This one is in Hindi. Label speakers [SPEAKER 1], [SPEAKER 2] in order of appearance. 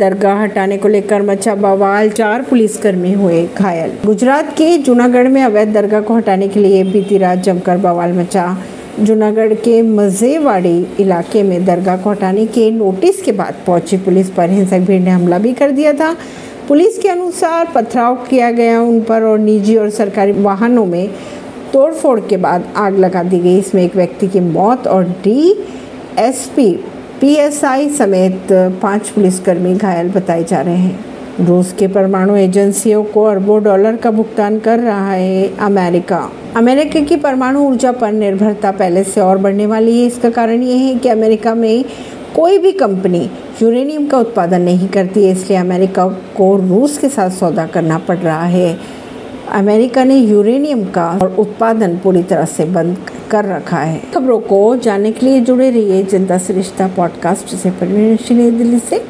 [SPEAKER 1] दरगाह हटाने को लेकर मचा बवाल, चार पुलिसकर्मी हुए घायल। गुजरात के जूनागढ़ में अवैध दरगाह को हटाने के लिए बीती रात जमकर बवाल मचा। जूनागढ़ के मजेवाड़ी इलाके में दरगाह को हटाने के नोटिस के बाद पहुँची पुलिस पर हिंसक भीड़ ने हमला भी कर दिया था। पुलिस के अनुसार पथराव किया गया उन पर और निजी और सरकारी वाहनों में तोड़फोड़ के बाद आग लगा दी गई। इसमें एक व्यक्ति की मौत और डी एसपी पीएसआई समेत पाँच पुलिसकर्मी घायल बताए जा रहे हैं। रूस के परमाणु एजेंसियों को अरबों डॉलर का भुगतान कर रहा है अमेरिका। अमेरिका की परमाणु ऊर्जा पर निर्भरता पहले से और बढ़ने वाली है। इसका कारण ये है कि अमेरिका में कोई भी कंपनी यूरेनियम का उत्पादन नहीं करती है, इसलिए अमेरिका को रूस के साथ सौदा करना पड़ रहा है। अमेरिका ने यूरेनियम का उत्पादन पूरी तरह से बंद कर रखा है। खबरों को जानने के लिए जुड़े रहिए जनता से पॉडकास्ट से। परवीन दिल्ली से।